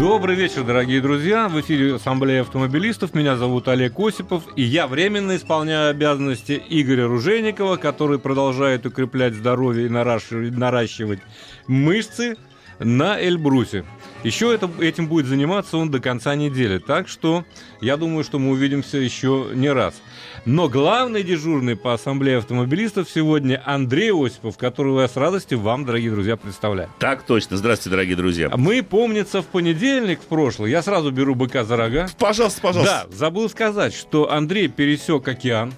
Добрый вечер, дорогие друзья. В эфире Ассамблея автомобилистов. Меня зовут Олег Осипов. И я временно исполняю обязанности Игоря Ружейникова, который продолжает укреплять здоровье и наращивать, мышцы на Эльбрусе. Еще это, этим будет заниматься он до конца недели. Так что я думаю, что мы увидимся еще не раз. Но главный дежурный по ассамблее автомобилистов сегодня Андрей Осипов, которого я с радостью вам, дорогие друзья, представляю. Так точно. Здравствуйте, дорогие друзья. Мы, помнится, в понедельник в прошлый, я сразу беру быка за рога. Пожалуйста, пожалуйста. Да, забыл сказать, что Андрей пересек океан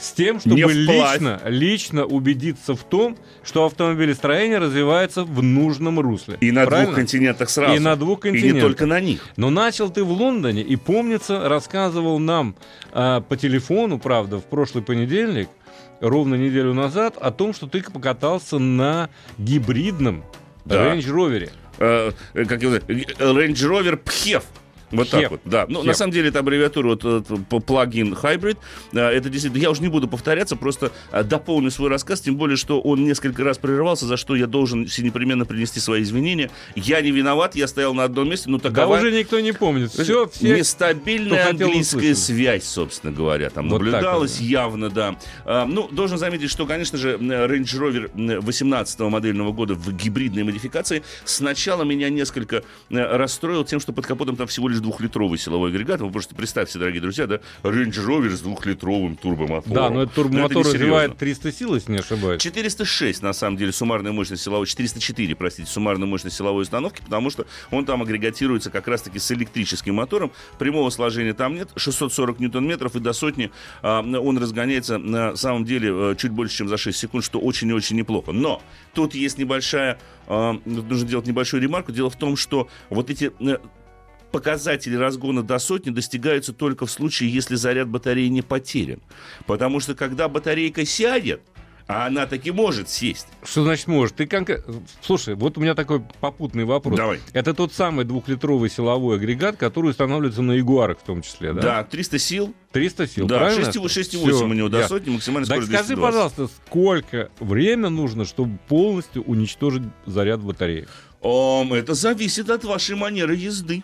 с тем, чтобы лично, лично убедиться в том, что автомобилестроение развивается в нужном русле. И на Правильно? двух континентах сразу. И на двух И не континентах. только на них. Но начал ты в Лондоне, и, помнится, рассказывал нам а, по телефону, правда, в прошлый понедельник, ровно неделю назад, о том, что ты покатался на гибридном Да. Range Rover. Э, э, как его называют? Range Rover PHEV. Вот Хеп. так вот, да. Ну, Хеп. на самом деле, это аббревиатура вот, э, по плагин Hybrid. Э, Это действительно, я уже не буду повторяться, просто э, дополню свой рассказ, тем более, что он несколько раз прерывался, за что я должен непременно принести свои извинения. Я не виноват, я стоял на одном месте, ну Да такова... уже никто не помнит. Все, все. Нестабильная английская связь, собственно говоря, там Вот так наблюдалась вот, явно, да. А, ну, должен заметить, что, конечно же, Range Rover 18 модельного года в гибридной модификации сначала меня несколько э, расстроил тем, что под капотом там всего лишь двухлитровый силовой агрегат. Вы просто представьте, дорогие друзья, да, Range Rover с двухлитровым турбомотором. Да, но этот турбомотор Ну, это развивает 300 сил, если не ошибаюсь. 406, на самом деле, суммарная мощность силовой, 404, простите, суммарная мощность силовой установки, потому что он там агрегатируется как раз-таки с электрическим мотором. Прямого сложения там нет, 640 ньютон-метров, и до сотни а, он разгоняется на самом деле э, чуть больше, чем за 6 секунд, что очень и очень неплохо. Но тут есть небольшая, а, нужно делать небольшую ремарку. Дело в том, что вот эти э, показатели разгона до сотни достигаются только в случае, если заряд батареи не потерян. Потому что когда батарейка сядет, а она таки может сесть. Что значит может? Ты конкрет- Слушай, вот у меня такой попутный вопрос. Давай. Это тот самый двухлитровый силовой агрегат, который устанавливается на Ягуарах в том числе, да? Да, 300 сил. 300 сил, да, правильно? 6,8 6,8 Всё, у него до ясно. сотни, максимальная Так скорость скажи, 220. пожалуйста, сколько время нужно, чтобы полностью уничтожить заряд батареи? Ом, это зависит от вашей манеры езды.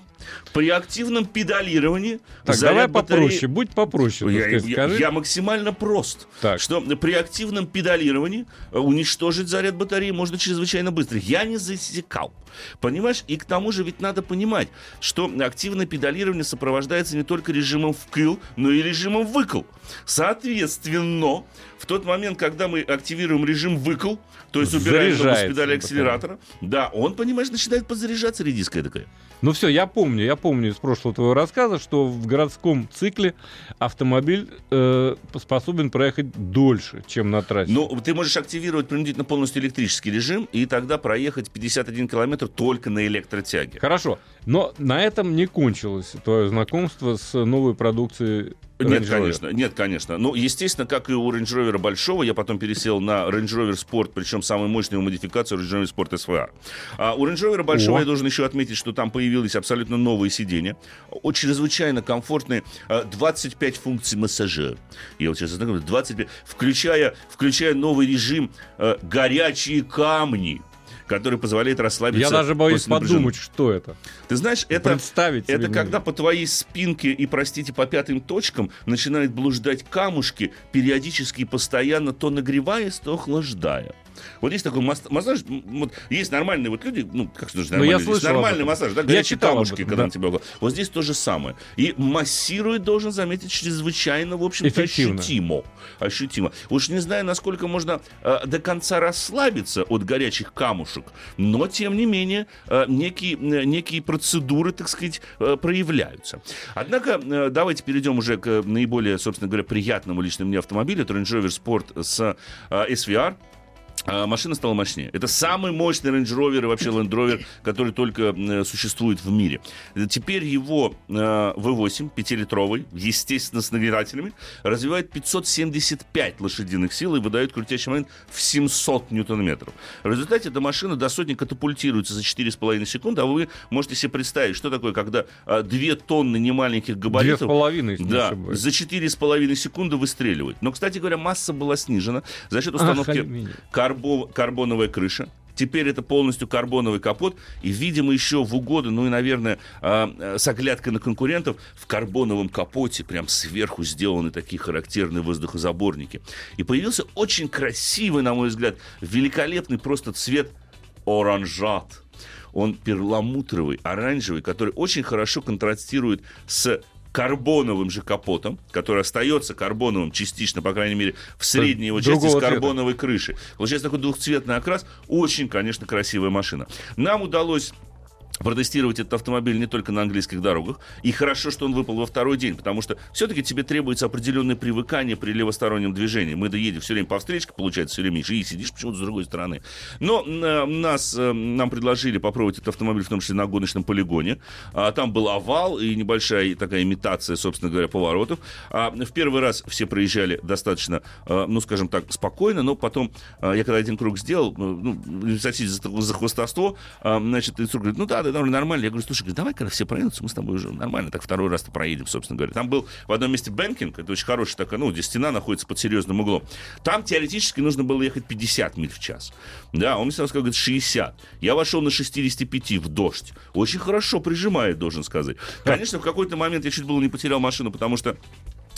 При активном педалировании Так, давай батареи- попроще, будь попроще, Я, сказать, я- скажи. я максимально прост. Так. Что при активном педалировании э, уничтожить заряд батареи можно чрезвычайно быстро. Я не засекал. Понимаешь? И к тому же ведь надо понимать, что активное педалирование сопровождается не только режимом вкл, но и режимом выкл. Соответственно, в тот момент, когда мы активируем режим выкл, то есть убираем с педали акселератора, да, он, понимаешь, начинает подзаряжаться редиска такая. Ну все, я помню, я помню из прошлого твоего рассказа, что в городском цикле автомобиль э, способен проехать дольше, чем на трассе. Ну, ты можешь активировать принудительно полностью электрический режим, и тогда проехать 51 километр только на электротяге. Хорошо, но на этом не кончилось твое знакомство с новой продукцией Нет, конечно, нет, конечно. Ну, естественно, как и у Range Rover большого, я потом пересел на Range Rover Sport, причем самую мощную модификацию Range Rover Sport SVR. А у Range Rover большого О. я должен еще отметить, что там появились абсолютно новые сиденья, о, чрезвычайно комфортные, а, 25 функций массажа. Я вот сейчас знаю, 25, включая, включая новый режим а, горячие камни который позволяет расслабиться. Я даже боюсь подумать, что это. Ты знаешь, это, Представить это когда по твоей спинке и, простите, по пятым точкам начинают блуждать камушки, периодически и постоянно то нагреваясь, то охлаждая. Вот есть такой мас- массаж, вот есть нормальные вот люди, ну, как сказать, Ну, я нормальные, есть слышал нормальный массаж, да, Я читал камушки, этом, когда да. на тебя угла- Вот здесь то же самое. И массирует, должен заметить, чрезвычайно, в общем-то, Эффективно. ощутимо. Ощутимо. Уж не знаю, насколько можно э, до конца расслабиться от горячих камушек, но, тем не менее, э, некие, э, некие процедуры, так сказать, э, проявляются. Однако, э, давайте перейдем уже к наиболее, собственно говоря, приятному лично мне автомобилю. Это Range Rover Sport с э, SVR. А машина стала мощнее. Это самый мощный Range Rover и вообще Land Rover, который только э, существует в мире. Теперь его э, V8, 5-литровый, естественно, с нагревателями, развивает 575 лошадиных сил и выдает крутящий момент в 700 ньютон-метров. В результате эта машина до сотни катапультируется за 4,5 секунды, а вы можете себе представить, что такое, когда э, 2 тонны немаленьких габаритов... 2,5, Да, за 4,5 секунды выстреливает. Но, кстати говоря, масса была снижена за счет установки Ах, карбо, карбоновая крыша. Теперь это полностью карбоновый капот. И, видимо, еще в угоду, ну и, наверное, э, с оглядкой на конкурентов, в карбоновом капоте прям сверху сделаны такие характерные воздухозаборники. И появился очень красивый, на мой взгляд, великолепный просто цвет оранжат. Он перламутровый, оранжевый, который очень хорошо контрастирует с карбоновым же капотом, который остается карбоновым частично, по крайней мере, в средней его части с карбоновой цвета. крышей. Получается такой двухцветный окрас. Очень, конечно, красивая машина. Нам удалось протестировать этот автомобиль не только на английских дорогах. И хорошо, что он выпал во второй день, потому что все-таки тебе требуется определенное привыкание при левостороннем движении. Мы доедем все время по встречке, получается, все время, и сидишь почему-то с другой стороны. Но э, нас, э, нам предложили попробовать этот автомобиль, в том числе на гоночном полигоне. А, там был овал и небольшая такая имитация, собственно говоря, поворотов. А, в первый раз все проезжали достаточно, э, ну, скажем так, спокойно, но потом э, я когда один круг сделал, э, ну, садись за, за хвастовство, э, значит, инструктор говорит, ну да, да, довольно нормально. Я говорю, слушай, давай, когда все проедутся, мы с тобой уже нормально, так второй раз-то проедем, собственно говоря. Там был в одном месте banking, это очень хороший такой, ну, где стена находится под серьезным углом. Там теоретически нужно было ехать 50 миль в час. Да, он мне сразу сказал, говорит, 60. Я вошел на 65 в дождь. Очень хорошо прижимает, должен сказать. Конечно, в какой-то момент я чуть было не потерял машину, потому что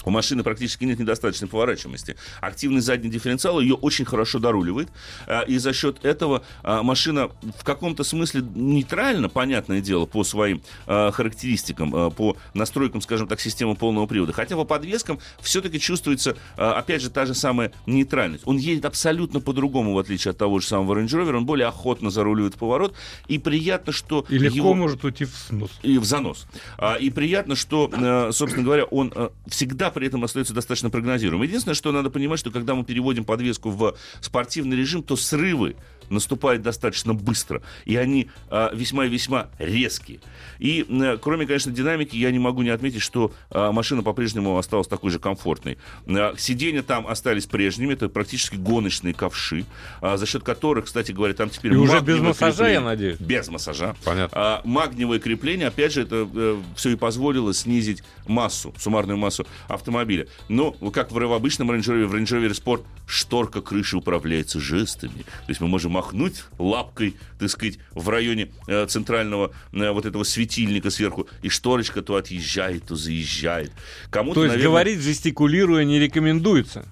у машины практически нет недостаточной поворачиваемости. Активный задний дифференциал ее очень хорошо доруливает. А, и за счет этого а, машина в каком-то смысле нейтрально, понятное дело, по своим а, характеристикам, по настройкам, скажем так, системы полного привода. Хотя по подвескам все-таки чувствуется, опять же, та же самая нейтральность. Он едет абсолютно по-другому, в отличие от того же самого Range Rover. Он более охотно заруливает поворот. И приятно, что... И легко его... может уйти в снос. И в занос. И приятно, что, собственно говоря, он всегда при этом остается достаточно прогнозируемым. Единственное, что надо понимать, что когда мы переводим подвеску в спортивный режим, то срывы наступают достаточно быстро, и они а, весьма и весьма резкие. И, а, кроме, конечно, динамики, я не могу не отметить, что а, машина по-прежнему осталась такой же комфортной. А, сиденья там остались прежними, это практически гоночные ковши, за счет которых, кстати говоря, там теперь... И уже без массажа, крепление. я надеюсь? Без массажа. Понятно. Магниевое крепление, опять же, это а, все и позволило снизить массу, суммарную массу автомобиля. Но, как в обычном Range Rover, в Range Rover Sport шторка крыши управляется жестами. То есть мы можем махнуть лапкой, так сказать, в районе э, центрального э, вот этого светильника сверху, и шторочка то отъезжает, то заезжает. Кому-то, то есть наверное... говорить, жестикулируя, не рекомендуется?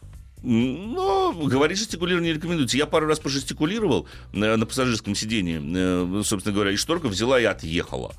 Ну, говорить жестикулирование не рекомендуется. Я пару раз пожестикулировал на, на пассажирском сидении, э, собственно говоря, и шторка взяла и отъехала.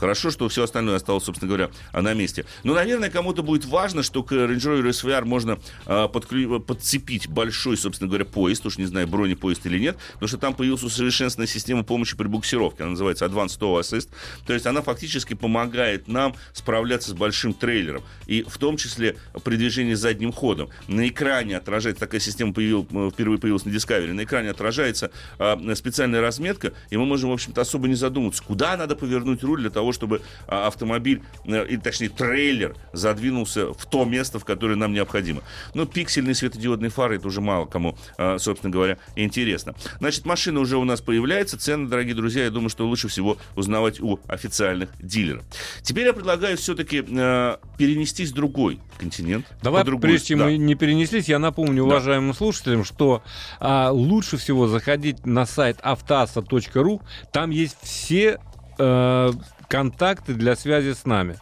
Хорошо, что все остальное осталось, собственно говоря, на месте. Но, наверное, кому-то будет важно, что к Range Rover SVR можно а, подклю... подцепить большой, собственно говоря, поезд, уж не знаю, бронепоезд или нет, потому что там появилась усовершенствованная система помощи при буксировке. Она называется Advanced Tow Assist. То есть она фактически помогает нам справляться с большим трейлером. И в том числе при движении задним ходом. На экране отражается, такая система появил, э, впервые появилась на Discovery, на экране отражается а, специальная разметка, и мы можем, в общем-то, особо не задумываться, куда надо повернуть руль для того, того, чтобы а, автомобиль, э, или точнее трейлер, задвинулся в то место, в которое нам необходимо. Но пиксельные светодиодные фары, это уже мало кому, а, собственно говоря, интересно. Значит, машина уже у нас появляется. Цены, дорогие друзья, я думаю, что лучше всего узнавать у официальных дилеров. Теперь я предлагаю все-таки э, перенестись в другой континент. Давай, прежде чем да. мы не перенеслись, я напомню да. уважаемым слушателям, что а, лучше всего заходить на сайт автоаса.ру. Там есть все э, контакты для связи с нами.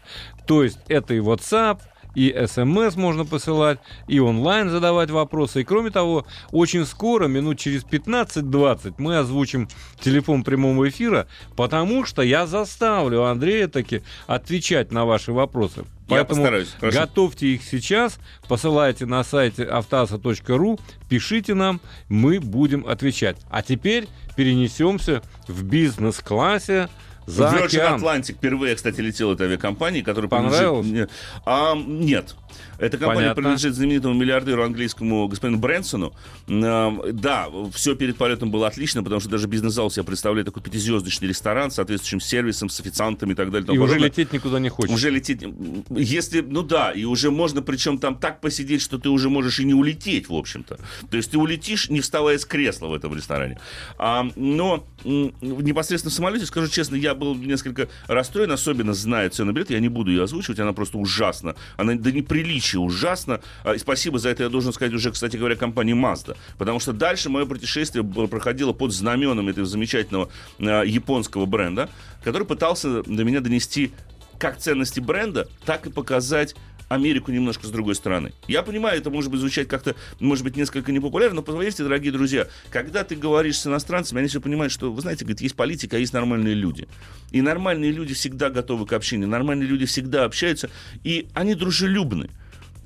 То есть это и WhatsApp, и смс можно посылать, и онлайн задавать вопросы. И кроме того, очень скоро, минут через 15-20, мы озвучим телефон прямого эфира, потому что я заставлю Андрея таки отвечать на ваши вопросы. Поэтому готовьте их сейчас, посылайте на сайте автаса.ру, пишите нам, мы будем отвечать. А теперь перенесемся в бизнес-классе За Virgin океан. Atlantic впервые, кстати, летела эта авиакомпания, которая Понравилось? принадлежит... А, нет. Эта компания Понятно. принадлежит знаменитому миллиардеру английскому господину Брэнсону. А, Да, все перед полетом было отлично, потому что даже бизнес-зал себя представляет такой пятизвездочный ресторан с соответствующим сервисом, с официантами и так далее. и уже подобное. лететь никуда не хочется. Уже лететь, если, ну да, и уже можно, причем там так посидеть, что ты уже можешь и не улететь, в общем-то. То есть ты улетишь, не вставая с кресла в этом ресторане. А, но непосредственно в самолете, скажу честно, я был несколько расстроен, особенно зная цену на билет, я не буду ее озвучивать, она просто ужасна. Она до неприличия ужасна. А, И спасибо за это, я должен сказать уже, кстати говоря, компании Mazda. Потому что дальше мое путешествие проходило под знаменами этого замечательного а, японского бренда, который пытался до меня донести как ценности бренда, так и показать Америку немножко с другой стороны. Я понимаю, это может быть звучать как-то, может быть, несколько непопулярно, но поверьте, дорогие друзья, когда ты говоришь с иностранцами, они все понимают, что, вы знаете, говорит, есть политика, а есть нормальные люди. И нормальные люди всегда готовы к общению, нормальные люди всегда общаются, и они дружелюбны.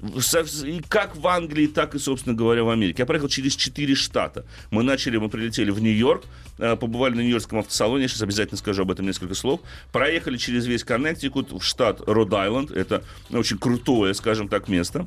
И как в Англии, так и, собственно говоря, в Америке. Я проехал через четыре штата. Мы начали, мы прилетели в Нью-Йорк, э, побывали на Нью-Йоркском автосалоне, я сейчас обязательно скажу об этом несколько слов. Проехали через весь Коннектикут в штат Род-Айленд. Это очень крутое, скажем так, место.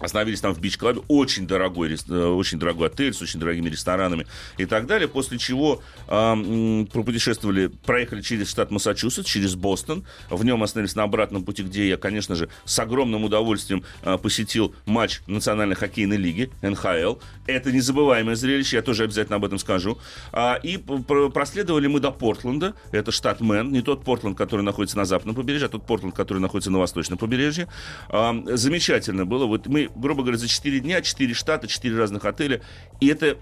Остановились там в бич-клабе. Очень дорогой, э, очень дорогой отель с очень дорогими ресторанами и так далее. После чего м, пропутешествовали, проехали через штат Массачусетс, через Бостон. В нем остановились на обратном пути, где я, конечно же, с огромным удовольствием а, посетил матч Национальной хоккейной лиги, НХЛ. Это незабываемое зрелище, я тоже обязательно об этом скажу. А, и проследовали мы до Портленда. Это штат Мэн. Не тот Портленд, который находится на западном побережье, а тот Портленд, который находится на восточном побережье. А, замечательно было. Вот мы, грубо говоря, за 4 дня, 4 штата, 4 разных отеля. И это,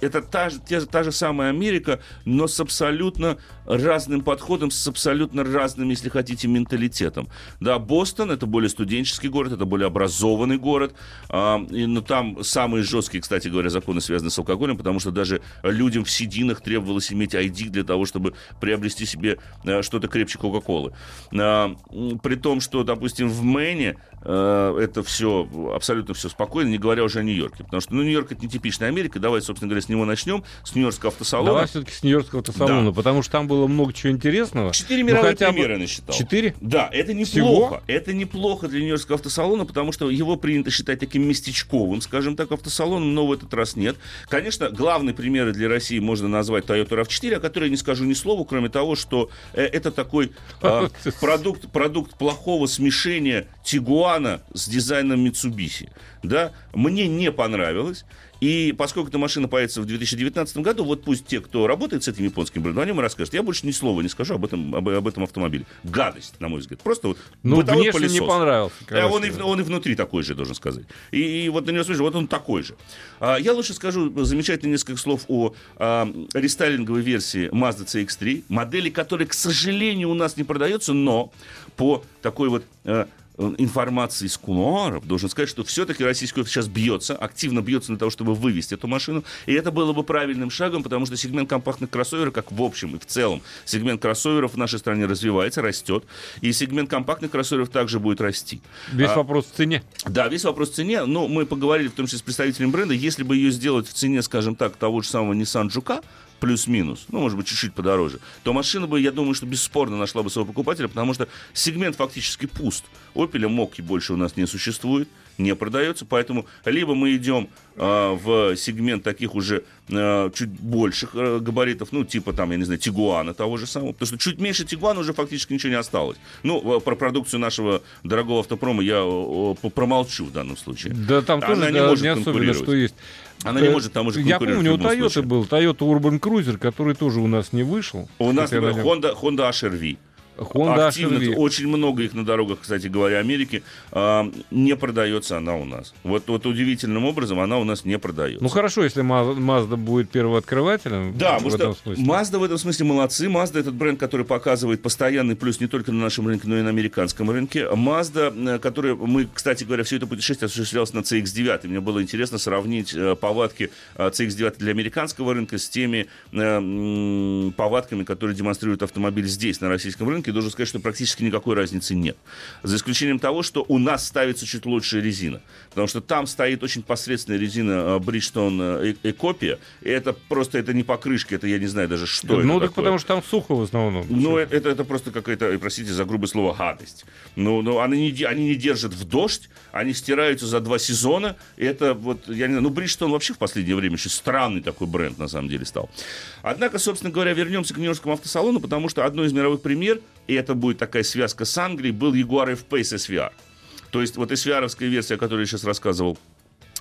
это та, же- та же самая Америка, но с абсолютно разным подходом, с абсолютно разным, если хотите, менталитетом. Да, Бостон это более студенческий город, это более образованный город. А, и, но там самые жесткие, кстати говоря, законы связаны с алкоголем, потому что даже людям в сединах требовалось иметь ID для того, чтобы приобрести себе э, что-то крепче Кока-Колы. М, при том, что, допустим, в Мэне э, это все абсолютно все спокойно, не говоря уже о Нью-Йорке. Потому что ну, Нью-Йорк это не типичная Америка. Давай, собственно говоря, с него начнем. С Нью-Йоркского автосалона. Давай все-таки с Нью-Йоркского автосалона, Да. потому что там было много чего интересного. Четыре мировые хотя бы- премьеры насчитал. Четыре? Да, это неплохо. Это неплохо для Нью-Йоркского автосалона, потому что его принято считать таким местечковым, скажем так, автосалоном, но в этот раз нет. Конечно, главные примеры для России можно назвать Toyota RAV4, о которой я не скажу ни слова, кроме того, что э, это такой э, продукт, продукт плохого смешения Тигуана с дизайном Mitsubishi. Да? Мне не понравилось. И поскольку эта машина появится в 2019 году, вот пусть те, кто работает с этим японским брендом, о нем и расскажут. Я больше ни слова не скажу об этом, об, об этом автомобиле. Гадость, на мой взгляд. Просто вот Ну, бытовой внешне не пылесос. понравился. А короче он, и, он и внутри такой же, должен сказать. И, и вот на него смотришь, вот он такой же. А, я лучше скажу замечательно несколько слов о а, рестайлинговой версии Mazda CX-3, модели, которая, к сожалению, у нас не продается, но по такой вот э, э, информации из кулуаров, должен сказать, что все-таки российский офис сейчас бьется, активно бьется для того, чтобы вывести эту машину. И это было бы правильным шагом, потому что сегмент компактных кроссоверов, как в общем и в целом, сегмент кроссоверов в нашей стране развивается, растет. И сегмент компактных кроссоверов также будет расти. Весь А, вопрос в цене. да, весь вопрос в цене. Но мы поговорили в том числе с представителем бренда. Если бы ее сделать в цене, скажем так, того же самого Nissan Жука, плюс-минус, ну, может быть, чуть-чуть подороже, то машина бы, я думаю, что бесспорно нашла бы своего покупателя, потому что сегмент фактически пуст. Opel Mokki больше у нас не существует, не продается, поэтому либо мы идем а, в сегмент таких уже а, чуть больших а, габаритов, ну, типа там, я не знаю, Тигуана того же самого, потому что чуть меньше Тигуана уже фактически ничего не осталось. Ну, а, про продукцию нашего дорогого автопрома я о, о, промолчу в данном случае. Да там Она тоже не да, может не особенно что есть. Она не Э, может там уже Я помню, у Toyota был Toyota Urban Cruiser, который тоже у нас не вышел. У нас нем- Honda, Honda HRV. Honda Активно, HRV. очень много их на дорогах, кстати говоря, Америки. а, не продается она у нас. Вот, вот удивительным образом она у нас не продается. Ну хорошо, если Mazda будет первооткрывателем. Да, в потому что. Mazda в этом смысле молодцы. Mazda этот бренд, который показывает постоянный плюс не только на нашем рынке, но и на американском рынке. Mazda, э, который мы, кстати говоря, все это путешествие осуществлялось на CX-9. Мне было интересно сравнить э, повадки э, CX-9 для американского рынка с теми э, повадками, которые демонстрирует автомобиль здесь, на российском рынке. Я должен сказать, что практически никакой разницы нет. За исключением того, что у нас ставится чуть лучшая резина. Потому что там стоит очень посредственная резина э, Bridgestone э, Ecopia. И это просто, это не покрышки, это я не знаю даже, что ну, это так такое. потому что там сухо в основном. Ну, это, это, это просто какая-то, простите за грубое слово, гадость. Ну, ну они, не, они не держат в дождь, они стираются за два сезона. Это вот, я не знаю, ну, Bridgestone вообще в последнее время еще странный такой бренд, на самом деле, стал. Однако, собственно говоря, вернемся к Нью-Йоркскому автосалону, потому что одной из мировых премьер, и это будет такая связка с Англией, был Jaguar F-Pace SVR. То есть вот SVR-овская версия, о которой я сейчас рассказывал,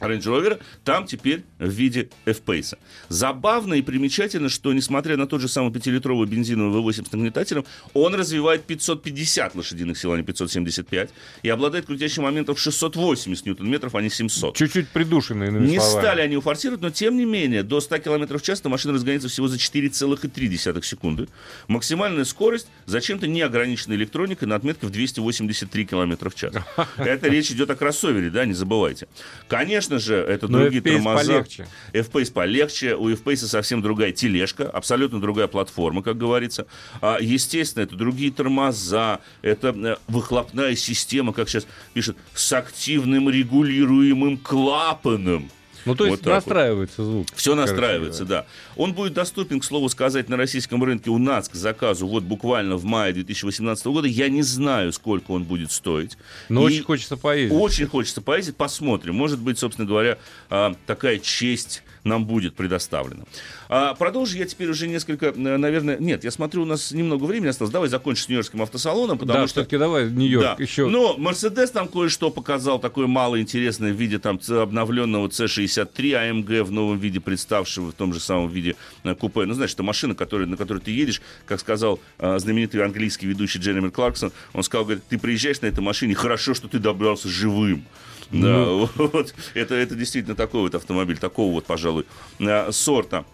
Range Rover, там теперь в виде F-Pace. Забавно и примечательно, что несмотря на тот же самый 5-литровый бензиновый V8 с нагнетателем, он развивает 550 лошадиных сил, а не 575, и обладает крутящим моментом в 680 ньютон-метров, а не 700. Чуть-чуть придушенные, Не словами. стали они уфорсировать, но тем не менее, до 100 км в час эта машина разгоняется всего за 4,3 секунды. Максимальная скорость зачем-то не ограничена электроникой на отметке в 283 км в час. Это речь идет о кроссовере, да, не забывайте. Конечно же, это Но другие F-Pace тормоза. полегче. F-Pace полегче, у F-Pace совсем другая тележка, абсолютно другая платформа, как говорится. А, естественно, это другие тормоза, это э, выхлопная система, как сейчас пишут, с активным регулируемым клапаном. Ну, то Вот есть вот. настраивается звук. Все настраивается, да. Он будет доступен, к слову сказать, на российском рынке у нас к заказу вот буквально в мае 2018 года. Я не знаю, сколько он будет стоить. Но И очень хочется поездить. Очень хочется поездить, посмотрим. Может быть, собственно говоря, а, такая честь нам будет предоставлена. А, Продолжу я теперь уже несколько, э, наверное... Нет, я смотрю, у нас немного времени осталось. Давай закончим с Нью-Йоркским автосалоном, потому да, что... все-таки давай, Нью-Йорк, Да. еще. Но Мерседес там кое-что показал такое малоинтересное в виде там обновленного C63 AMG в новом виде, представшего в том же самом виде э, купе. Ну, знаешь, это машина, которая, на которой ты едешь, как сказал э, знаменитый английский ведущий Джереми Кларксон, он сказал, говорит, ты приезжаешь на этой машине, хорошо, что ты добрался живым. Да, вот. Это, это действительно такой вот автомобиль, такого вот, пожалуй, э, сорта.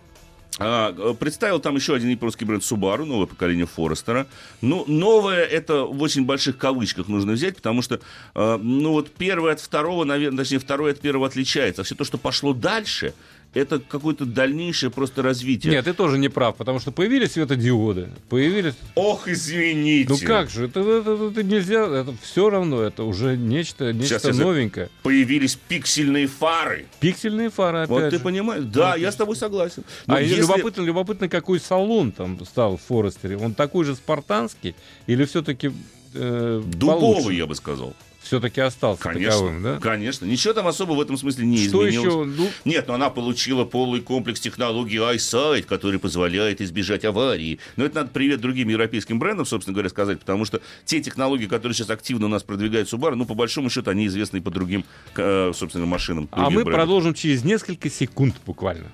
А, э, представил там еще один японский бренд Subaru, новое поколение Форестера. Ну, новое это в очень больших кавычках нужно взять, потому что, э, ну, вот первое от второго, наверное, точнее, второе от первого отличается. А все то, что пошло дальше, это какое-то дальнейшее просто развитие. Нет, ты тоже не прав, потому что появились светодиоды, появились... Ох, извините. Ну как же, это, это- это нельзя, это все равно, это уже нечто, нечто за- новенькое. Появились пиксельные фары. Пиксельные фары, опять Вот ты же. понимаешь? Да, я с тобой согласен. Но А если- любопытно, любопытно, какой салон там стал в Форестере. Он такой же спартанский или все-таки э, Дубовый, я бы сказал. Все-таки остался Конечно, таковым, да? конечно. Ничего там особо в этом смысле не Что изменилось. еще? Ну, Нет, но она получила полный комплекс технологий iSight, который позволяет избежать аварии. Но это надо привет другим европейским брендам, собственно говоря, сказать, потому что те технологии, которые сейчас активно у нас продвигает Subaru, ну, по большому счету, они известны и по другим, э, собственно, машинам. а мы брендов. продолжим через несколько секунд буквально.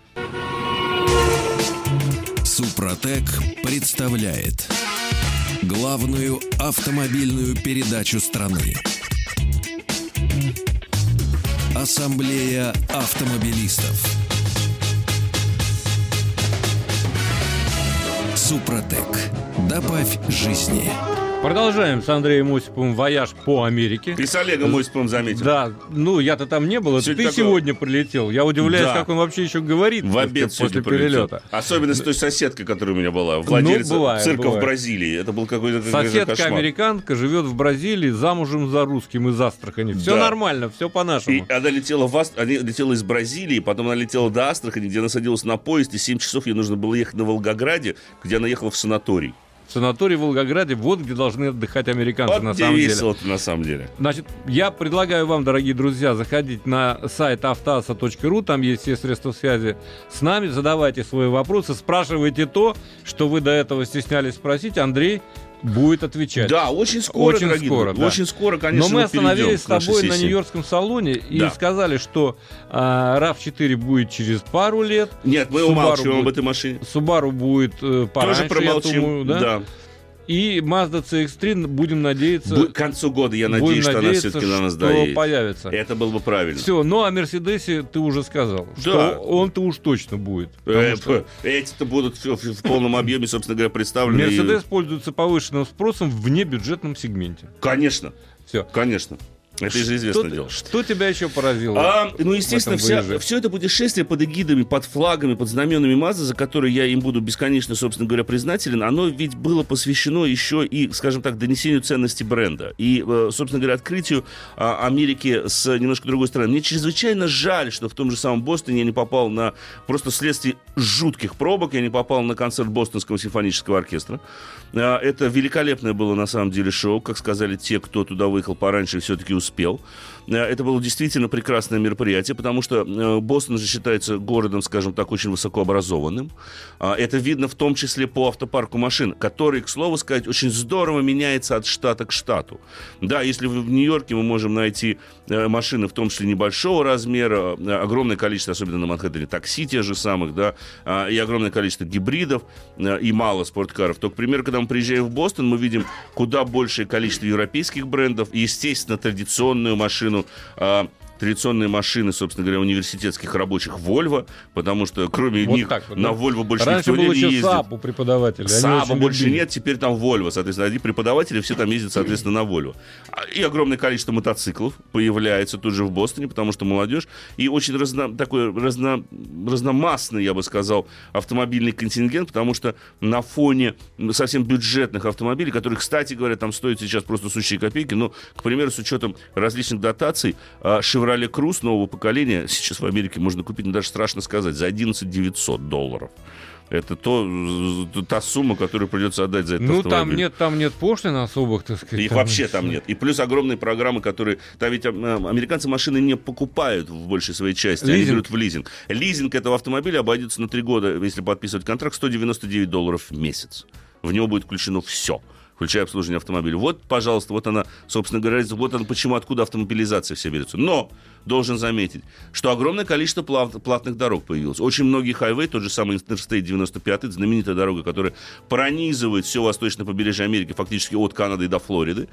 Супротек представляет главную автомобильную передачу страны. Ассамблея автомобилистов. Супротек. Добавь жизни. Продолжаем с Андреем Осиповым «Вояж по Америке». Ты с Олегом Осиповым заметил. Да, ну я-то там не был, Сегодня ты такое- сегодня прилетел. Я удивляюсь, Да. как он вообще еще говорит В обед после прилетел. перелета. Особенно с той соседкой, которая у меня была, Ну, бывает, цирка в бывает. Бразилии. Это был какой-то какой-то Соседка кошмар. американка живет в Бразилии, замужем за русским из Астрахани. Все Да. нормально, все И по-нашему. она летела, в Ast- она летела из Бразилии, потом она летела до Астрахани, где она садилась на поезд, и 7 часов ей нужно было ехать на Волгограде, где она ехала в санаторий. В санатории в Волгограде, вот где должны отдыхать американцы Вот на самом деле. весело-то на самом деле. Значит, я предлагаю вам, дорогие друзья, заходить на сайт автоаса.ру, там есть все средства связи с нами, задавайте свои вопросы, спрашивайте то, что вы до этого стеснялись спросить, Андрей будет отвечать. Да, очень скоро, Очень дорогие скоро, да. Очень скоро, конечно, Но мы остановились с тобой на. Нью-Йоркском салоне и Да. сказали, что а, RAV4 будет через пару лет, Нет, мы Subaru умалчиваем об этой машине. Subaru будет э, пораньше, Тоже промолчим. я думаю, да? да. И Mazda CX-3, будем надеяться, К концу года, я надеюсь, что она надеяться, все-таки на нас доедет. появится. Это было бы правильно. Все, ну о Мерседесе ты уже сказал, Да. что он-то уж точно будет. Э, что Эти-то будут в, в- полном объеме, собственно говоря, представлены. и- Мерседес пользуется повышенным спросом в внебюджетном сегменте. Конечно, Все. конечно. Это же известное дело. Что тебя еще поразило? А, ну, естественно, вся, все это путешествие под эгидами, под флагами, под знаменами Маза, за которые я им буду бесконечно, собственно говоря, признателен, оно ведь было посвящено еще и, скажем так, донесению ценности бренда. И, э, собственно говоря, открытию а, Америки с немножко другой стороны. Мне чрезвычайно жаль, что в том же самом Бостоне я не попал на просто вследствие жутких пробок, я не попал на концерт Бостонского симфонического оркестра. А, это великолепное было, на самом деле, шоу, как сказали те, кто туда выехал пораньше, все-таки успел. Э, это было действительно прекрасное мероприятие, потому что э, Бостон же считается городом, скажем так, очень высокообразованным. А, это видно в том числе по автопарку машин, который, к слову сказать, очень здорово меняется от штата к штату. Да, если в Нью-Йорке мы можем найти э, машины, в том числе небольшого размера, огромное количество, особенно на Манхэттене, такси те же самых, да, а, и огромное количество гибридов, и мало спорткаров, то, к примеру, когда мы приезжаем в Бостон, мы видим куда большее количество европейских брендов, и, естественно, традиционную машину а, традиционные машины, собственно говоря, университетских рабочих Volvo, потому что кроме вот них так вот, на да? Volvo больше Раньше никто не еще ездит. САП у преподавателей. Saab а больше любили. нет, теперь там Volvo, соответственно, одни преподаватели все там ездят, соответственно, на Volvo. А, и огромное количество мотоциклов появляется тут же в Бостоне, потому что молодежь, и очень разно, такой разно, разномастный, я бы сказал, автомобильный контингент, потому что на фоне совсем бюджетных автомобилей, которые, кстати говоря, там стоят сейчас просто сущие копейки, но, к примеру, с учетом различных дотаций, а, Chevrolet Cruze нового поколения сейчас в Америке можно купить, ну, даже страшно сказать, за 11 900 долларов. Это то, та сумма, которую придется отдать за этот ну, автомобиль. там нет, там нет пошлин особых, так сказать. Их там вообще там нет. И плюс огромные программы, которые... Там ведь американцы машины не покупают в большей своей части, лизинг. они берут в лизинг. Лизинг этого автомобиля обойдется на три года, если подписывать контракт, 199 долларов в месяц. В него будет включено все включая обслуживание автомобиля. Вот, пожалуйста, вот она, собственно говоря, вот она почему, откуда автомобилизация все берется. Но должен заметить, что огромное количество плат, платных дорог появилось. Очень многие хайвей, тот же самый Interstate 95, знаменитая дорога, которая пронизывает все восточное побережье Америки, фактически от Канады до Флориды,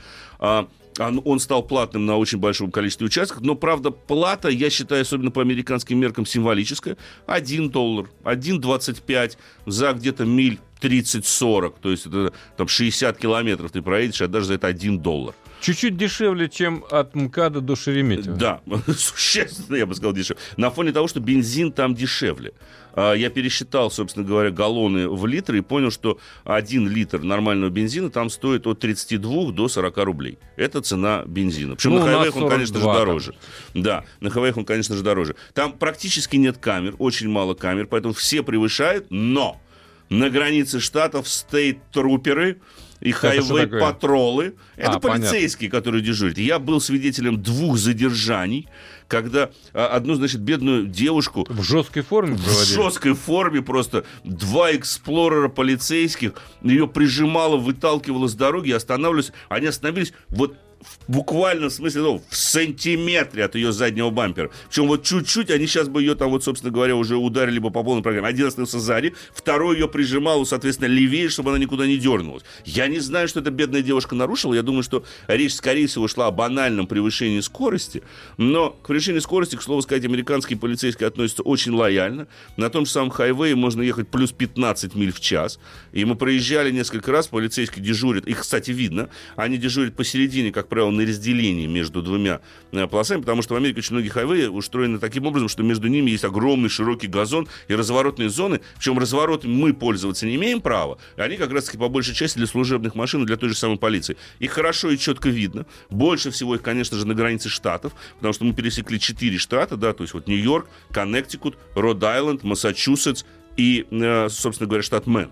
а, он стал платным на очень большом количестве участков, но, правда, плата, я считаю, особенно по американским меркам, символическая. 1 доллар, 1,25 за где-то миль 30-40, то есть это там 60 километров ты проедешь, а даже за это 1 доллар. Чуть-чуть дешевле, чем от МКАДа до Шереметьево. Да, существенно, я бы сказал, дешевле. На фоне того, что бензин там дешевле. А, я пересчитал, собственно говоря, галлоны в литры и понял, что один литр нормального бензина там стоит от 32 до 40 рублей. Это цена бензина. Причем ну, на хайвеях он, конечно же, дороже. Там. Да, на хайвеях он, конечно же, дороже. Там практически нет камер, очень мало камер, поэтому все превышают, но на границе штатов state trooper ы и highway patrol ы. Это а, полицейские, понятно. которые дежурят. Я был свидетелем двух задержаний, когда а, одну, значит, бедную девушку... В жесткой форме проводили? В жесткой форме просто. Два Explorer а полицейских ее прижимало, выталкивало с дороги, останавливались. Они остановились вот в буквальном смысле, ну, в сантиметре от ее заднего бампера. Причем вот чуть-чуть, они сейчас бы ее там, вот, собственно говоря, уже ударили бы по полной программе. Один остановился сзади, второй ее прижимал, соответственно, левее, чтобы она никуда не дернулась. Я не знаю, что эта бедная девушка нарушила. Я думаю, что речь, скорее всего, шла о банальном превышении скорости. Но к превышению скорости, к слову сказать, американские полицейские относятся очень лояльно. На том же самом хайвее можно ехать плюс 15 миль в час. И мы проезжали несколько раз, полицейские дежурят. Их, кстати, видно. Они дежурят посередине, как правило, на разделении между двумя э, полосами, потому что в Америке очень многие хайвеи устроены таким образом, что между ними есть огромный широкий газон и разворотные зоны, причем развороты мы пользоваться не имеем права, они как раз-таки по большей части для служебных машин, для той же самой полиции. Их хорошо и четко видно. Больше всего их, конечно же, на границе штатов, потому что мы пересекли четыре штата, да, то есть вот Нью-Йорк, Коннектикут, Род-Айленд, Массачусетс и, э, собственно говоря, штат Мэн.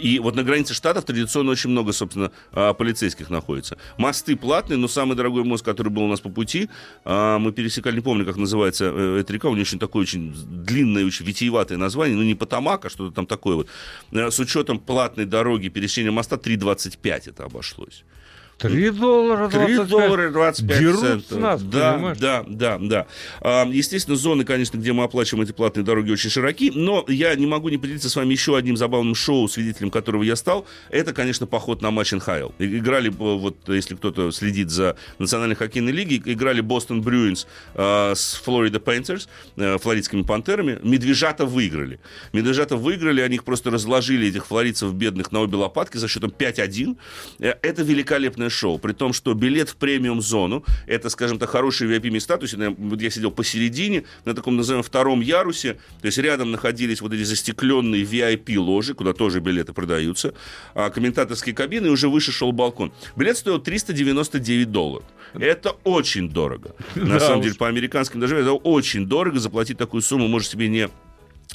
И вот на границе штатов традиционно очень много, собственно, а, полицейских находится. Мосты платные, но самый дорогой мост, который был у нас по пути, а, мы пересекали, не помню, как называется э, эта река, у нее очень такое очень длинное, очень витиеватое название, ну не Потамак, а что-то там такое вот. Э, с учетом платной дороги пересечения моста 3,25 это обошлось. 3 доллара 25. 3 доллара 25 Дерут центов. нас, да, понимаешь? да, да, да. А, естественно, зоны, конечно, где мы оплачиваем эти платные дороги, очень широки, но я не могу не поделиться с вами еще одним забавным шоу, свидетелем которого я стал. Это, конечно, поход на матч НХЛ. Играли, вот если кто-то следит за Национальной хоккейной лигой, играли Бостон Брюинс э, с Флорида Пантерс, э, флоридскими пантерами. Медвежата выиграли. Медвежата выиграли, они их просто разложили, этих флоридцев бедных, на обе лопатки за счетом 5-1. Э, это великолепное шоу, при том, что билет в премиум-зону, это, скажем так, хорошие VIP-места, то есть я, сидел посередине, на таком, назовем, втором ярусе, то есть рядом находились вот эти застекленные VIP-ложи, куда тоже билеты продаются, а, комментаторские кабины, и уже выше шел балкон. Билет стоил 399 долларов. Это очень дорого. На Да самом уж. деле, по американским даже это очень дорого. Заплатить такую сумму может себе не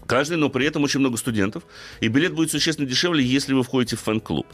каждый, но при этом очень много студентов. И билет будет существенно дешевле, если вы входите в фэн-клуб.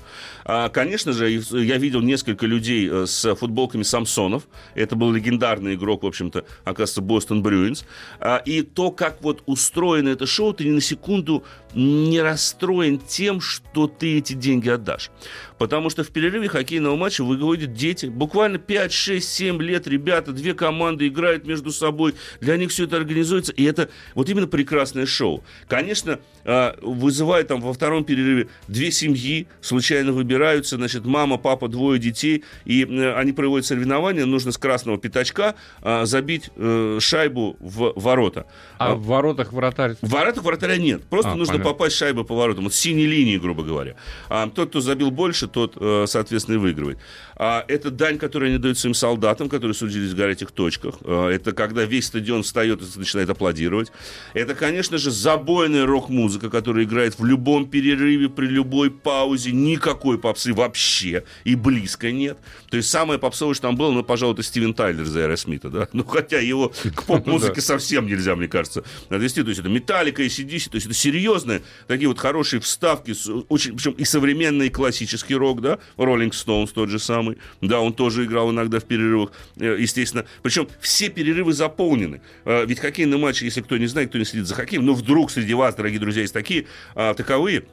А, конечно же, я видел несколько людей э, с футболками Самсонов. Это был легендарный игрок, в общем-то, оказывается, Бостон Брюинс. А, и то, как вот устроено это шоу, ты ни на секунду не расстроен тем, что ты эти деньги отдашь. Потому что в перерыве хоккейного матча выходят дети, буквально 5, 6, 7 лет, ребята, две команды играют между собой, для них все это организуется, и это вот именно прекрасное шоу. Конечно, а, вызывает там во втором перерыве две семьи, случайно выбираются, значит, мама, папа, двое детей, и они проводят соревнования, нужно с красного пятачка а, забить э, шайбу в ворота. А в воротах вратарь... В воротах вратаря нет. Просто А, нужно понятно. попасть шайбой по воротам. Вот синей линии, грубо говоря. А, тот, кто забил больше, тот, э, соответственно, и выигрывает. А, это дань, которую они дают своим солдатам, которые судились в горячих точках. А, это когда весь стадион встает и начинает аплодировать. Это, конечно же, забойная рок-музыка, которая играет в любом перерыве, при любой паузе. Никакой попсы вообще. И близко нет. То есть самое попсовое, что там было, ну, пожалуй, это Стивен Тайлер за Аэросмита, да? Ну, хотя его к поп-музыке совсем нельзя, мне кажется, отвести. То есть это Металлика AC/DC, то есть это серьезные, такие вот хорошие вставки, очень, причем и современный, и классический рок, да, Роллинг Стоунс тот же самый, да, он тоже играл иногда в перерывах, э, естественно. Причем все перерывы заполнены. Э, Ведь хоккейный матч, если кто не знает, кто не следит за хоккеем, но вдруг среди вас, дорогие друзья, есть такие а, таковые,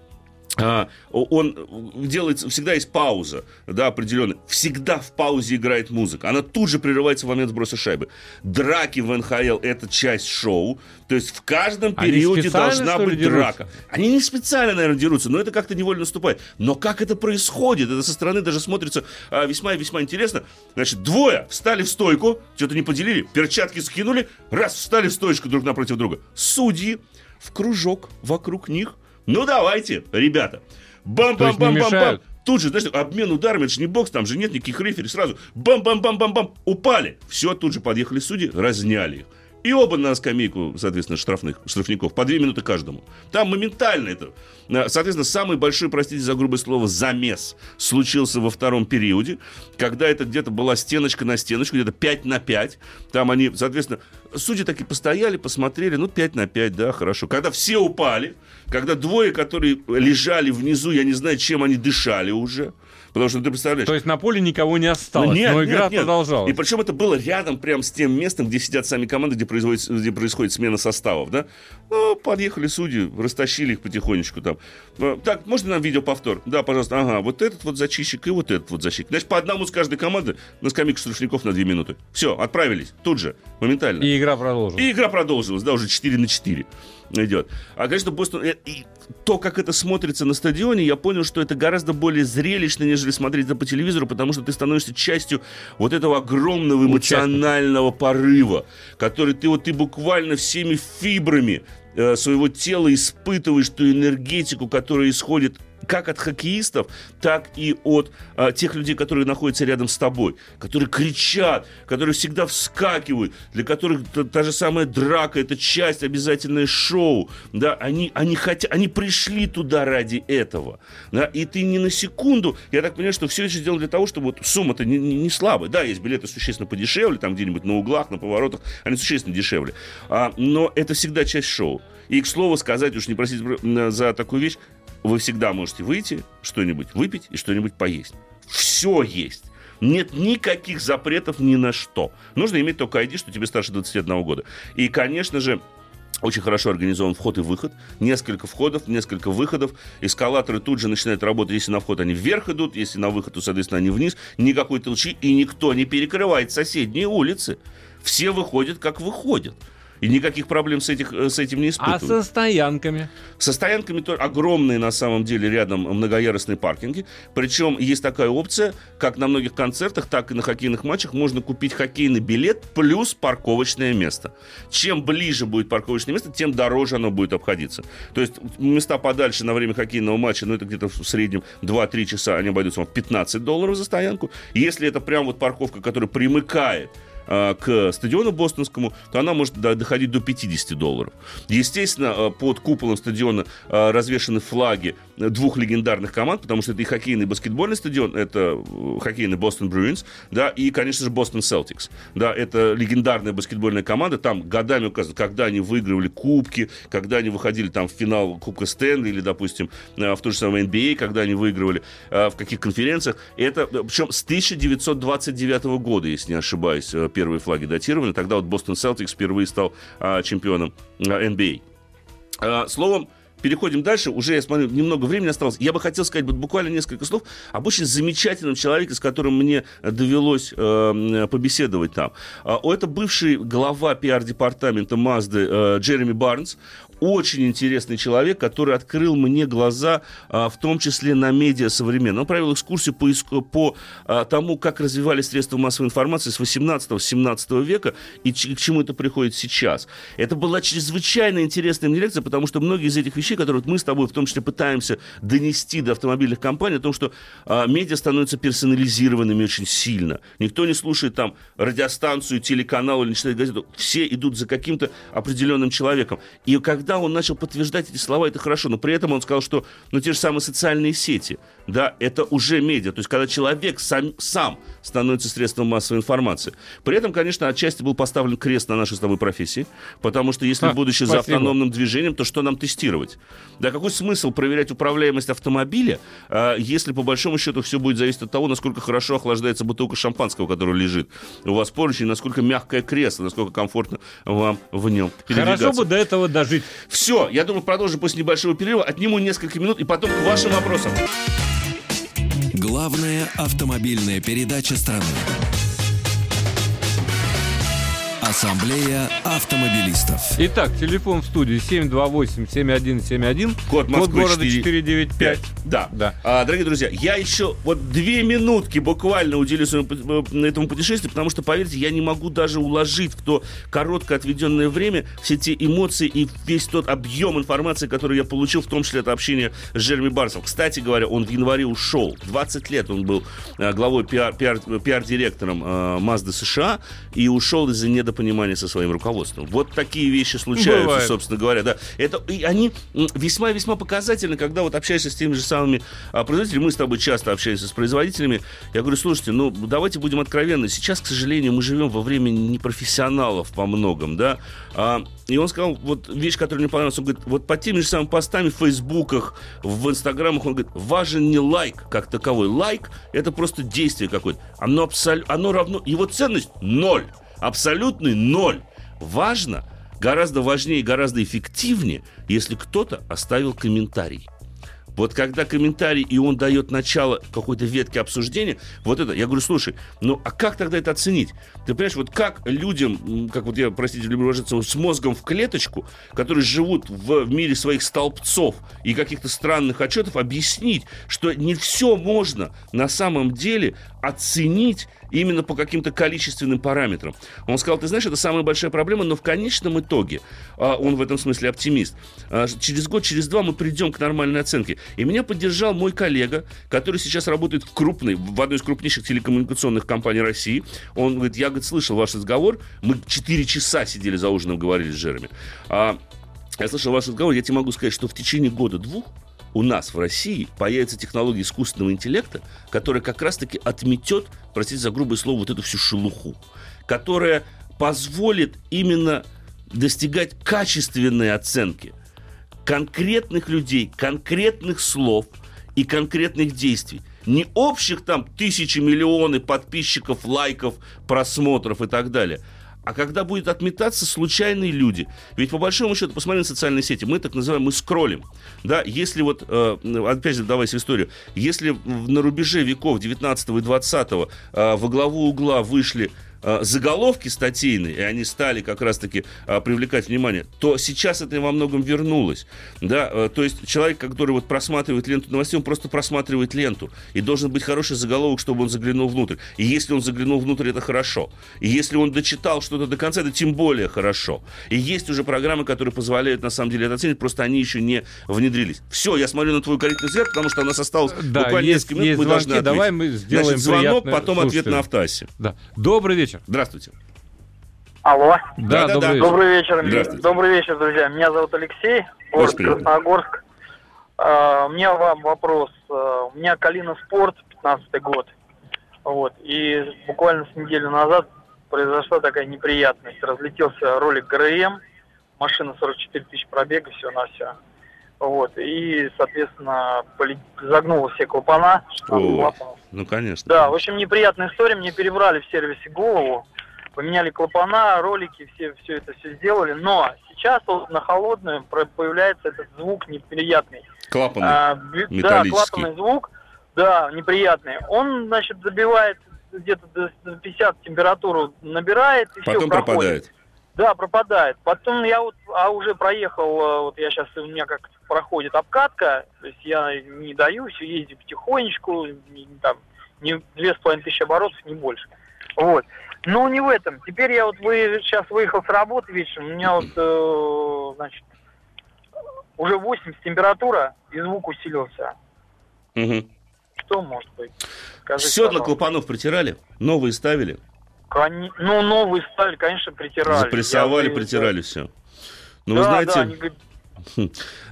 а, он делается, всегда есть пауза, да, определенная. Всегда в паузе играет музыка. Она тут же прерывается в момент сброса шайбы. Драки в НХЛ – это часть шоу. То есть в каждом Они периоде должна быть дерутся? драка. Они не специально, наверное, дерутся, но это как-то невольно наступает. Но как это происходит? Это со стороны даже смотрится а, весьма и весьма интересно. Значит, двое встали в стойку, что-то не поделили, перчатки скинули, раз встали в стоечку друг напротив друга. Судьи в кружок вокруг них. Ну давайте, ребята. Бам-бам-бам-бам-бам. Тут же, знаешь, обмен ударами, это же не бокс, там же нет никаких рефери, сразу бам-бам-бам-бам-бам, упали. Все, тут же подъехали судьи, разняли их. И оба на скамейку, соответственно, штрафных, штрафников, по две минуты каждому. Там моментально это. э, Соответственно, самый большой, простите за грубое слово, замес случился во втором периоде, когда это где-то была стеночка на стеночку, где-то 5 на 5. Там они, соответственно, судьи таки постояли, посмотрели, ну, 5 на 5, да, хорошо. Когда все упали, когда двое, которые лежали внизу, я не знаю, чем они дышали уже, потому что ты представляешь... То есть на поле никого не осталось, Ну, нет, но нет, игра нет. продолжалась. И причем это было рядом прям с тем местом, где сидят сами команды, где, производится- где происходит смена составов, да? Ну, подъехали судьи, растащили их потихонечку там. Ну, Так, можно нам видеоповтор? Да, пожалуйста. Ага, вот этот вот зачистчик и вот этот вот защитник. Значит, по одному с каждой команды на скамейку штрафников на две минуты. Все, отправились. Тут же, моментально. И игра продолжилась. И игра продолжилась, да, уже 4 на 4 идет. А, конечно, Бостон... э, И то, как это смотрится на стадионе, я понял, что это гораздо более зрелищно, нежели смотреть это по телевизору, потому что ты становишься частью вот этого огромного эмоционального порыва, который ты вот ты буквально всеми фибрами э, своего тела испытываешь ту энергетику, которая исходит как от хоккеистов, так и от а, тех людей, которые находятся рядом с тобой, которые кричат, которые всегда вскакивают, для которых та, та же самая драка это часть обязательное шоу, да, они они хотят, они пришли туда ради этого, да, и ты ни на секунду, я так понимаю, что все это сделано для того, чтобы вот сумма-то не, не, не слабая, да, есть билеты существенно подешевле, там где-нибудь на углах, на поворотах, они существенно дешевле, а, но это всегда часть шоу. И, к слову сказать, уж не простите м, за такую вещь, вы всегда можете выйти, что-нибудь выпить и что-нибудь поесть. Все есть. Нет никаких запретов ни на что. Нужно иметь только ID, что тебе старше 21 года. И, конечно же, очень хорошо организован вход и выход. Несколько входов, несколько выходов. Эскалаторы тут же начинают работать. Если на вход они вверх идут, если на выход, то, соответственно, они вниз. Никакой толчи, и никто не перекрывает соседние улицы. Все выходят, как выходят. И никаких проблем с, этих, с этим не А испытывают. со стоянками? Со стоянками тоже огромные на самом деле рядом многоярусные паркинги. Причем есть такая опция, как на многих концертах, так и на хоккейных матчах можно купить хоккейный билет плюс парковочное место. Чем ближе будет парковочное место, тем дороже оно будет обходиться. То есть места подальше на время хоккейного матча, ну это где-то в среднем 2-3 часа, они обойдутся вам в 15 долларов за стоянку. Если это прям вот парковка, которая примыкает э, к стадиону бостонскому, то она может до- доходить до 50 долларов. Естественно, э, под куполом стадиона э, развешаны флаги э, двух легендарных команд, потому что это и хоккейный, и баскетбольный стадион, это э, хоккейный Бостон Bruins, да, и, конечно же, Бостон Celtics. Да, это легендарная баскетбольная команда, там годами указано, когда они выигрывали кубки, когда они выходили там в финал Кубка Стэнли или, допустим, э, в ту же самую NBA, когда они выигрывали э, в каких конференциях. Это, э, причем с 1929 года, если не ошибаюсь, э, первые флаги датированы. Тогда вот Бостон Celtics впервые стал а, чемпионом а, NBA. А, Словом, переходим дальше. Уже, я смотрю, немного времени осталось. Я бы хотел сказать вот буквально несколько слов об очень замечательном человеке, с которым мне довелось э, побеседовать там. А, Это бывший глава пиар-департамента Мазды э, Джереми Барнс. Очень интересный человек, который открыл мне глаза, а, в том числе на медиа современные. Он провел экскурсию по, по а, тому, как развивались средства массовой информации с 18-17 века и к чему это приходит сейчас. Это была чрезвычайно интересная мне лекция, потому что многие из этих вещей, которые мы с тобой в том числе пытаемся донести до автомобильных компаний, о том, что а, медиа становятся персонализированными очень сильно. Никто не слушает там радиостанцию, телеканал или читает газету. Все идут за каким-то определенным человеком. И когда он начал подтверждать эти слова, это хорошо. Но при этом он сказал, что ну, те же самые социальные сети, да, это уже медиа. То есть, когда человек сам, сам становится средством массовой информации. При этом, конечно, отчасти был поставлен крест на нашей с тобой профессии, потому что если А, будущее за спасибо. автономным движением, то что нам тестировать? Да какой смысл проверять управляемость автомобиля, а, если по большому счету все будет зависеть от того, насколько хорошо охлаждается бутылка шампанского, которая лежит у вас поруч, и насколько мягкое кресло, насколько комфортно вам в нем. Хорошо бы до этого дожить. Все, я думаю, продолжим после небольшого перерыва, отниму несколько минут и потом к вашим вопросам. Главная автомобильная передача страны. Ассамблея автомобилистов. Итак, телефон в студии 728-7171. Код Москвы города 495. 495. Да. Да. А, дорогие друзья, я еще вот две минутки буквально уделю своему э, этому путешествию, потому что, поверьте, я не могу даже уложить в то короткое отведенное время все те эмоции и весь тот объем информации, который я получил, в том числе от общения с Джереми Барсом. Кстати говоря, он в январе ушел. 20 лет он был э, главой пиар- пиар- пиар-директором э, Мазды США и ушел из-за недопонимания со своим руководством. Вот такие вещи случаются, Бывает. собственно говоря. Да. Это, и они весьма-весьма показательны, когда вот общаешься с теми же самыми а, производителями, мы с тобой часто общаемся с производителями, я говорю, слушайте, ну давайте будем откровенны, сейчас, к сожалению, мы живем во время непрофессионалов по многом, да, А, и он сказал, вот вещь, которая мне понравилась, он говорит, вот по теми же самыми постами в фейсбуках, в инстаграмах, он говорит, важен не лайк как таковой, лайк это просто действие какое-то, оно, абсол- оно равно, его ценность ноль, абсолютный ноль, важно, гораздо важнее и гораздо эффективнее, если кто-то оставил комментарий. Вот когда комментарий, и он дает начало какой-то ветке обсуждения, вот это, я говорю, слушай, ну а как тогда это оценить? Ты понимаешь, вот как людям, как вот я, простите, люблю выражаться, с мозгом в клеточку, которые живут в мире своих столбцов и каких-то странных отчетов, объяснить, что не все можно на самом деле оценить именно по каким-то количественным параметрам. Он сказал, ты знаешь, это самая большая проблема, но в конечном итоге, а, он в этом смысле оптимист, а, через год, через два мы придем к нормальной оценке. И меня поддержал мой коллега, который сейчас работает в крупной, в одной из крупнейших телекоммуникационных компаний России. Он говорит, я, говорит, слышал ваш разговор, мы 4 часа сидели за ужином, говорили с Джереми. А, я слышал ваш разговор, я тебе могу сказать, что в течение года-двух у нас в России появится технология искусственного интеллекта, которая как раз-таки отметет, простите за грубое слово, вот эту всю шелуху, которая позволит именно достигать качественной оценки конкретных людей, конкретных слов и конкретных действий. Не общих там тысячи, миллионы подписчиков, лайков, просмотров и так далее. А когда будет отметаться случайные люди. Ведь по большому счету, посмотри на социальные сети, мы так называем, мы скроллим. Да, если вот, э, опять же, давайте историю, если на рубеже веков 19 и 20 э, во главу угла вышли заголовки статейные, и они стали как раз-таки э, привлекать внимание, то сейчас это во многом вернулось. Да? Э, то есть человек, который вот просматривает ленту новостей, он просто просматривает ленту. И должен быть хороший заголовок, чтобы он заглянул внутрь. И если он заглянул внутрь, это хорошо. И если он дочитал что-то до конца, это тем более хорошо. И есть уже программы, которые позволяют на самом деле это оценить, просто они еще не внедрились. Все, я смотрю на твой корректный взгляд, потому что у нас осталось Да, буквально есть- несколько минут, есть мы звонки, должны ответить. давай мы сделаем Значит, звонок, приятное потом ответ слушателю. на автоассе. Да. Добрый вечер. Здравствуйте. Алло. Да, Да-да-да. добрый вечер. Добрый вечер. Здравствуйте. Добрый вечер, друзья. Меня зовут Алексей, город. Красногорск. А, У меня вам вопрос. А, У меня Калина Спорт, 15 год. Вот. И буквально с неделю назад произошла такая неприятность. Разлетелся ролик ГРМ, машина 44 тысячи пробега, все на все. Вот. И, соответственно, загнула все клапана. 16 О. клапанов. Ну, конечно. Да, в общем, неприятная история. Мне перебрали в сервисе голову, поменяли клапана, ролики, все, все это все сделали. Но сейчас вот на холодную появляется этот звук неприятный. Клапаны. А, б- да, металлический. клапанный звук, да, неприятный. Он, значит, забивает где-то до до 50 температуру набирает и все Потом проходит. пропадает. Да, пропадает. Потом я вот, а уже проехал, э, вот я сейчас, у меня как проходит обкатка, то есть я не даю, все ездю потихонечку, не, там, не две с половиной тысячи оборотов, не больше. Вот. Но не в этом. Теперь я вот вы, сейчас выехал с работы вечером, у меня вот, э, значит, уже 80 температура, и звук усилился. Мгм. Что может быть? Скажите, Седла клапанов притирали? Новые ставили? Кони- Ну, новые стали, конечно, притирали. Запрессовали, Я- притирали все. Ну, да, вы знаете, да, они говорят,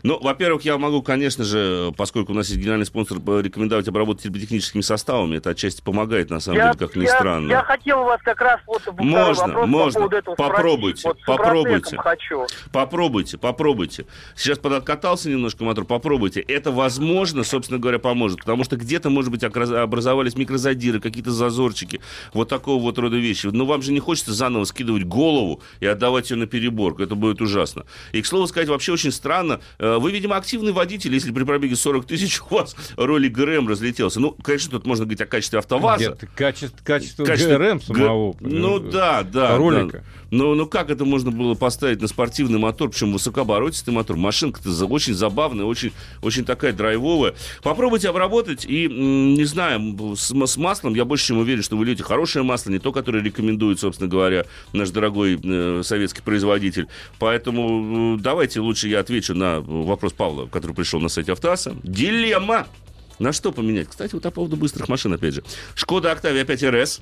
Ну, во-первых, я могу, конечно же, поскольку у нас есть генеральный спонсор, рекомендовать обработать термотехническими составами. Это отчасти помогает, на самом я, деле, как ни я- странно. Я хотел у вас как раз вот Можно, вопрос можно. по этого Попробуйте, спросить. Вот попробуйте. Хочу. Попробуйте, попробуйте. Сейчас подоткатался немножко мотор, попробуйте. Это, возможно, собственно говоря, поможет. Потому что где-то, может быть, образовались микрозадиры, какие-то зазорчики. Вот такого вот рода вещи. Но вам же не хочется заново скидывать голову и отдавать ее на переборку. Это будет ужасно. И, к слову сказать, вообще очень странно. Э, Вы, видимо, активный водитель, если при пробеге 40 тысяч у вас ролик ГРМ разлетелся. Ну, конечно, тут можно говорить о качестве АвтоВАЗа. Нет, качество, качество, Качество ГРМ Г- самого. Ну э, да, да. ролика. да. Ну, ну как это можно было поставить на спортивный мотор, причем высокооборотистый мотор? Машинка-то очень забавная, очень, очень такая драйвовая. Попробуйте обработать и, не знаю, с, с маслом, я больше чем уверен, что вы льете хорошее масло, не то, которое рекомендует, собственно говоря, наш дорогой э, советский производитель. Поэтому э, давайте лучше я отвечу на вопрос Павла, который пришел на сайте Автоаса. Дилемма! На что поменять? Кстати, вот по поводу быстрых машин, опять же. Шкода Октавия 5 РС.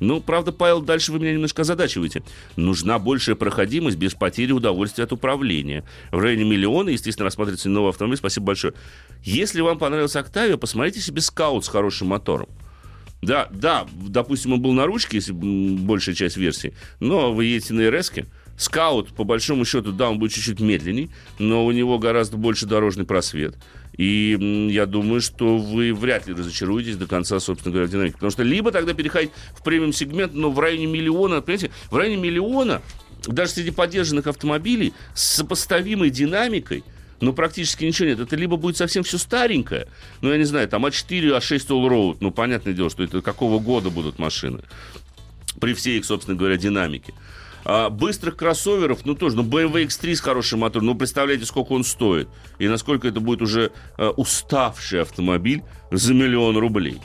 Ну, правда, Павел, дальше вы меня немножко озадачиваете. Нужна большая проходимость без потери удовольствия от управления. В районе миллиона, естественно, рассматривается новый автомобиль. Спасибо большое. Если вам понравился Октавия, посмотрите себе скаут с хорошим мотором. Да, да, допустим, он был на ручке, если большая часть версии, но вы едете на РС Скаут, по большому счету, да, он будет чуть-чуть медленней, но у него гораздо больше дорожный просвет. И я думаю, что вы вряд ли разочаруетесь до конца, собственно говоря, в динамике. Потому что либо тогда переходить в премиум-сегмент, но в районе миллиона, понимаете, в районе миллиона, даже среди поддержанных автомобилей, с сопоставимой динамикой, ну, практически ничего нет. Это либо будет совсем все старенькое, ну, я не знаю, там А4, А6 Allroad, ну, понятное дело, что это какого года будут машины, при всей их, собственно говоря, динамике. А быстрых кроссоверов, ну тоже, ну BMW X3 с хорошим мотором, ну представляете, сколько он стоит. И насколько это будет уже э, уставший автомобиль за миллион рублей.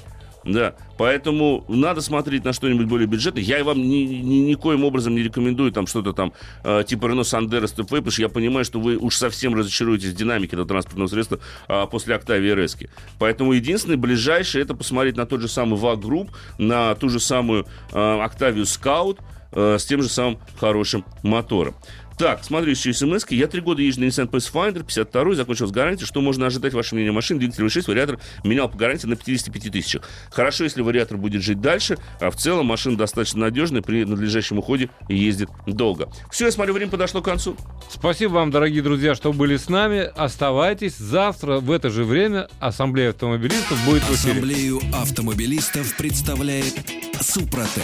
Да, поэтому надо смотреть на что-нибудь более бюджетное. Я вам ни, ни- никоим образом не рекомендую там что-то там э, типа Renault Sandero Stepway, потому что я понимаю, что вы уж совсем разочаруетесь в динамике этого транспортного средства а, после Octavia RS. Поэтому единственное ближайшее это посмотреть на тот же самый VAG Group, на ту же самую э, Octavia Scout, э, с тем же самым хорошим мотором. Так, смотрю еще смс -ки. Я три года езжу на Nissan Pathfinder, 52-й, закончил с гарантией. Что можно ожидать, ваше мнение, машин? Двигатель V6, вариатор менял по гарантии на 55 тысячах. Хорошо, если вариатор будет жить дальше, а в целом машина достаточно надежная, при надлежащем уходе и ездит долго. Все, я смотрю, время подошло к концу. Спасибо вам, дорогие друзья, что были с нами. Оставайтесь. Завтра в это же время Ассамблея автомобилистов будет в эфире. Ассамблею автомобилистов представляет Супротек.